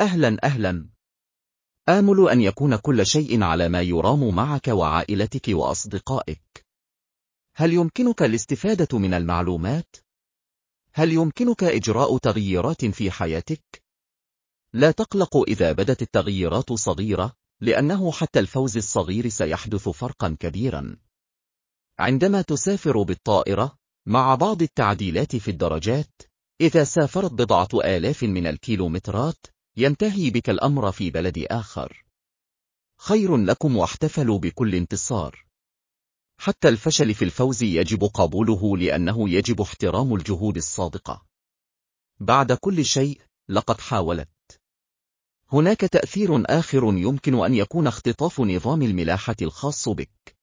أهلا أهلا آمل أن يكون كل شيء على ما يرام معك وعائلتك وأصدقائك هل يمكنك الاستفادة من المعلومات؟ هل يمكنك إجراء تغييرات في حياتك؟ لا تقلق إذا بدت التغييرات صغيرة، لأنه حتى الفوز الصغير سيحدث فرقا كبيرا. عندما تسافر بالطائرة، مع بعض التعديلات في الدرجات، إذا سافرت بضعة آلاف من الكيلومترات، ينتهي بك الأمر في بلد آخر. خير لكم واحتفلوا بكل انتصار. حتى الفشل في الفوز يجب قبوله لأنه يجب احترام الجهود الصادقة. بعد كل شيء، لقد حاولت. هناك تأثير آخر يمكن أن يكون اختطاف نظام الملاحة الخاص بك.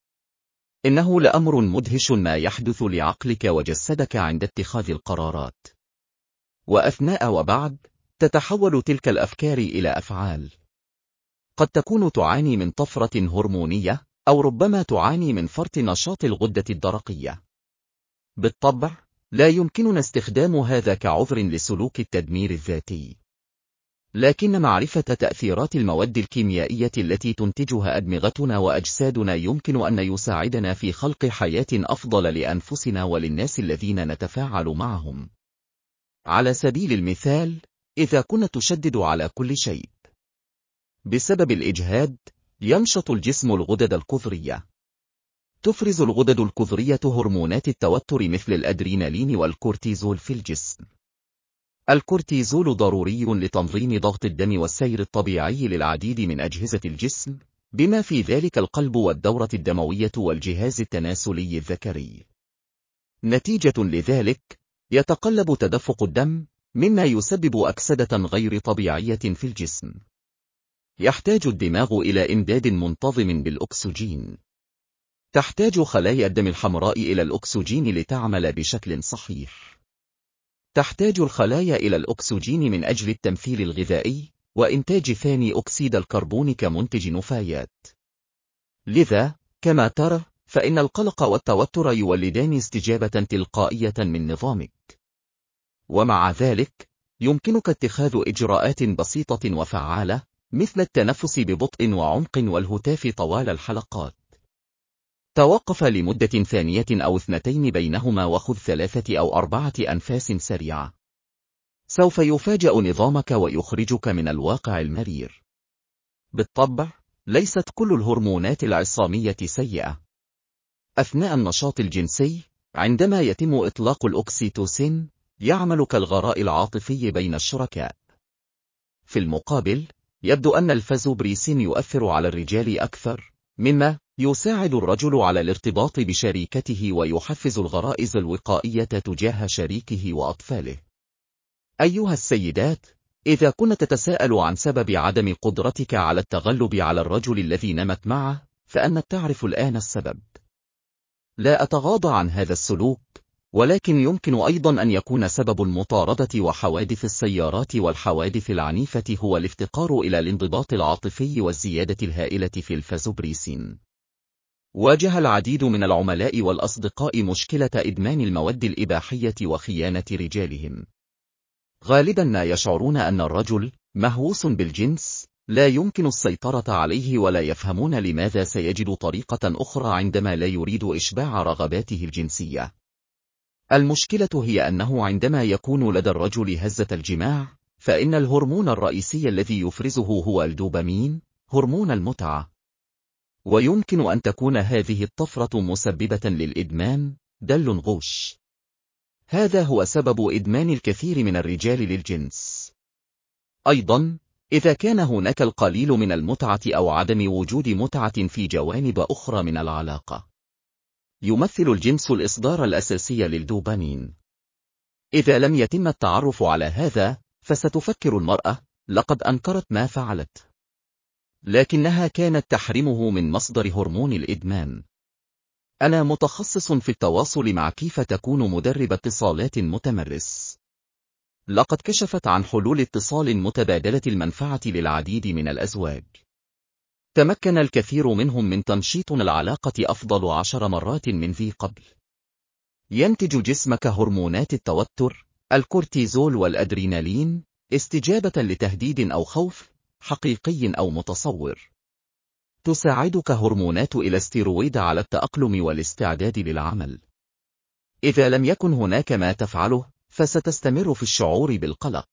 إنه لأمر مدهش ما يحدث لعقلك وجسدك عند اتخاذ القرارات. وأثناء وبعد، تتحول تلك الأفكار إلى أفعال. قد تكون تعاني من طفرة هرمونية، أو ربما تعاني من فرط نشاط الغدة الدرقية. بالطبع، لا يمكننا استخدام هذا كعذر لسلوك التدمير الذاتي. لكن معرفة تأثيرات المواد الكيميائية التي تنتجها أدمغتنا وأجسادنا يمكن أن يساعدنا في خلق حياة أفضل لأنفسنا وللناس الذين نتفاعل معهم. على سبيل المثال، إذا كنت تشدد على كل شيء. بسبب الإجهاد، ينشط الجسم الغدد الكظرية. تفرز الغدد الكظرية هرمونات التوتر مثل الأدرينالين والكورتيزول في الجسم. الكورتيزول ضروري لتنظيم ضغط الدم والسير الطبيعي للعديد من أجهزة الجسم، بما في ذلك القلب والدورة الدموية والجهاز التناسلي الذكري. نتيجة لذلك، يتقلب تدفق الدم، مما يسبب أكسدة غير طبيعية في الجسم. يحتاج الدماغ إلى إمداد منتظم بالأكسجين. تحتاج خلايا الدم الحمراء إلى الأكسجين لتعمل بشكل صحيح. تحتاج الخلايا إلى الأكسجين من أجل التمثيل الغذائي، وإنتاج ثاني أكسيد الكربون كمنتج نفايات. لذا، كما ترى، فإن القلق والتوتر يولدان استجابة تلقائية من نظامك. ومع ذلك، يمكنك اتخاذ إجراءات بسيطة وفعالة، مثل التنفس ببطء وعمق والهتاف طوال الحلقات. توقف لمدة ثانية أو اثنتين بينهما وخذ ثلاثة أو أربعة أنفاس سريعة. سوف يفاجأ نظامك ويخرجك من الواقع المرير. بالطبع، ليست كل الهرمونات العصامية سيئة. أثناء النشاط الجنسي، عندما يتم إطلاق الأكسيتوسين، يعمل كالغراء العاطفي بين الشركاء. في المقابل، يبدو أن الفازوبريسين يؤثر على الرجال أكثر، مما يساعد الرجل على الارتباط بشريكته ويحفز الغرائز الوقائية تجاه شريكه وأطفاله. أيها السيدات، إذا كنت تتساءل عن سبب عدم قدرتك على التغلب على الرجل الذي نمت معه، فأنت تعرف الآن السبب. لا أتغاضى عن هذا السلوك، ولكن يمكن أيضا أن يكون سبب المطاردة وحوادث السيارات والحوادث العنيفة هو الافتقار إلى الانضباط العاطفي والزيادة الهائلة في الفازوبريسين. واجه العديد من العملاء والأصدقاء مشكلة إدمان المواد الإباحية وخيانة رجالهم. غالبا ما يشعرون أن الرجل مهووس بالجنس لا يمكن السيطرة عليه ولا يفهمون لماذا سيجد طريقة أخرى عندما لا يريد إشباع رغباته الجنسية. المشكلة هي أنه عندما يكون لدى الرجل هزة الجماع، فإن الهرمون الرئيسي الذي يفرزه هو الدوبامين، هرمون المتعة. ويمكن أن تكون هذه الطفرة مسببة للإدمان، دل غوش. هذا هو سبب إدمان الكثير من الرجال للجنس. أيضا، إذا كان هناك القليل من المتعة أو عدم وجود متعة في جوانب أخرى من العلاقة. يمثل الجنس الإصدار الأساسي للدوبامين. إذا لم يتم التعرف على هذا، فستفكر المرأة، لقد أنكرت ما فعلت. لكنها كانت تحرمه من مصدر هرمون الإدمان. أنا متخصص في التواصل مع كيف تكون مدرب اتصالات متمرس. لقد كشفت عن حلول اتصال متبادلة المنفعة للعديد من الأزواج. تمكن الكثير منهم من تنشيط العلاقة أفضل عشر مرات من ذي قبل. ينتج جسمك هرمونات التوتر، الكورتيزول والأدرينالين، استجابة لتهديد أو خوف حقيقي أو متصور. تساعدك هرمونات إلاستيرويد على التأقلم والاستعداد للعمل. إذا لم يكن هناك ما تفعله فستستمر في الشعور بالقلق.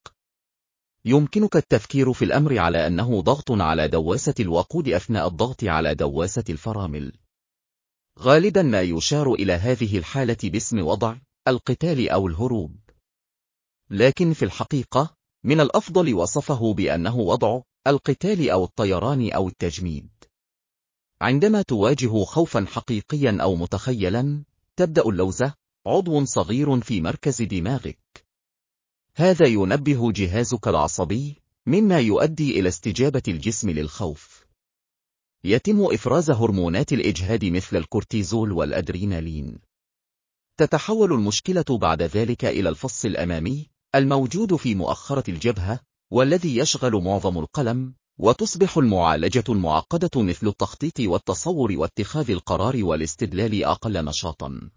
يمكنك التفكير في الأمر على أنه ضغط على دواسة الوقود أثناء الضغط على دواسة الفرامل. غالبا ما يشار إلى هذه الحالة باسم وضع القتال أو الهروب. لكن في الحقيقة من الأفضل وصفه بأنه وضع القتال أو الطيران أو التجميد. عندما تواجه خوفا حقيقيا أو متخيلا تبدأ اللوزة عضو صغير في مركز دماغك. هذا ينبه جهازك العصبي مما يؤدي إلى استجابة الجسم للخوف. يتم إفراز هرمونات الإجهاد مثل الكورتيزول والأدرينالين. تتحول المشكلة بعد ذلك إلى الفص الأمامي الموجود في مؤخرة الجبهة والذي يشغل معظم القلم وتصبح المعالجة المعقدة مثل التخطيط والتصور واتخاذ القرار والاستدلال أقل نشاطا.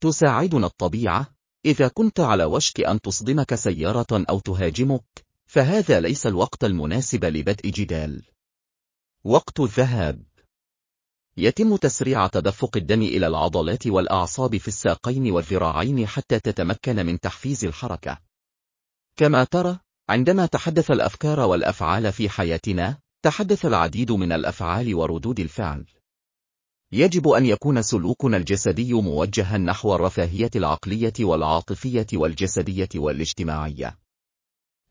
تساعدنا الطبيعة إذا كنت على وشك أن تصدمك سيارة أو تهاجمك فهذا ليس الوقت المناسب لبدء جدال. وقت الذهاب. يتم تسريع تدفق الدم إلى العضلات والأعصاب في الساقين والذراعين حتى تتمكن من تحفيز الحركة. كما ترى عندما تحدث الأفكار والأفعال في حياتنا تحدث العديد من الأفعال وردود الفعل. يجب أن يكون سلوكنا الجسدي موجها نحو الرفاهية العقلية والعاطفية والجسدية والاجتماعية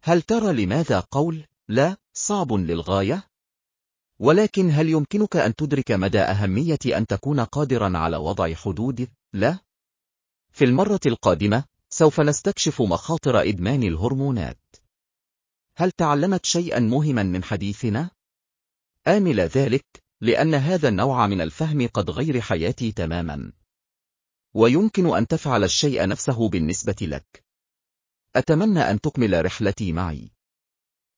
هل ترى لماذا قول لا صعب للغاية؟ ولكن هل يمكنك أن تدرك مدى أهمية أن تكون قادرا على وضع حدود لا؟ في المرة القادمة سوف نستكشف مخاطر إدمان الهرمونات هل تعلمت شيئا مهما من حديثنا؟ آمل ذلك لأن هذا النوع من الفهم قد غير حياتي تماما. ويمكن أن تفعل الشيء نفسه بالنسبة لك. أتمنى أن تكمل رحلتي معي.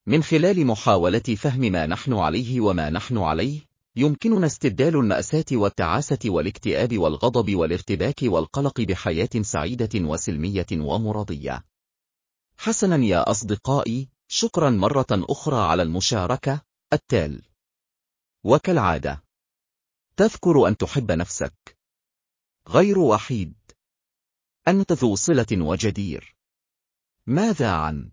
من خلال محاولة فهم ما نحن عليه وما نحن عليه يمكننا استبدال المأساة والتعاسة والاكتئاب والغضب والارتباك والقلق بحياة سعيدة وسلمية ومرضية. حسنا يا أصدقائي شكرا مرة أخرى على المشاركة. التال. وكالعادة. تذكر أن تحب نفسك. غير وحيد. أنت ذو صلة وجدير. ماذا عن؟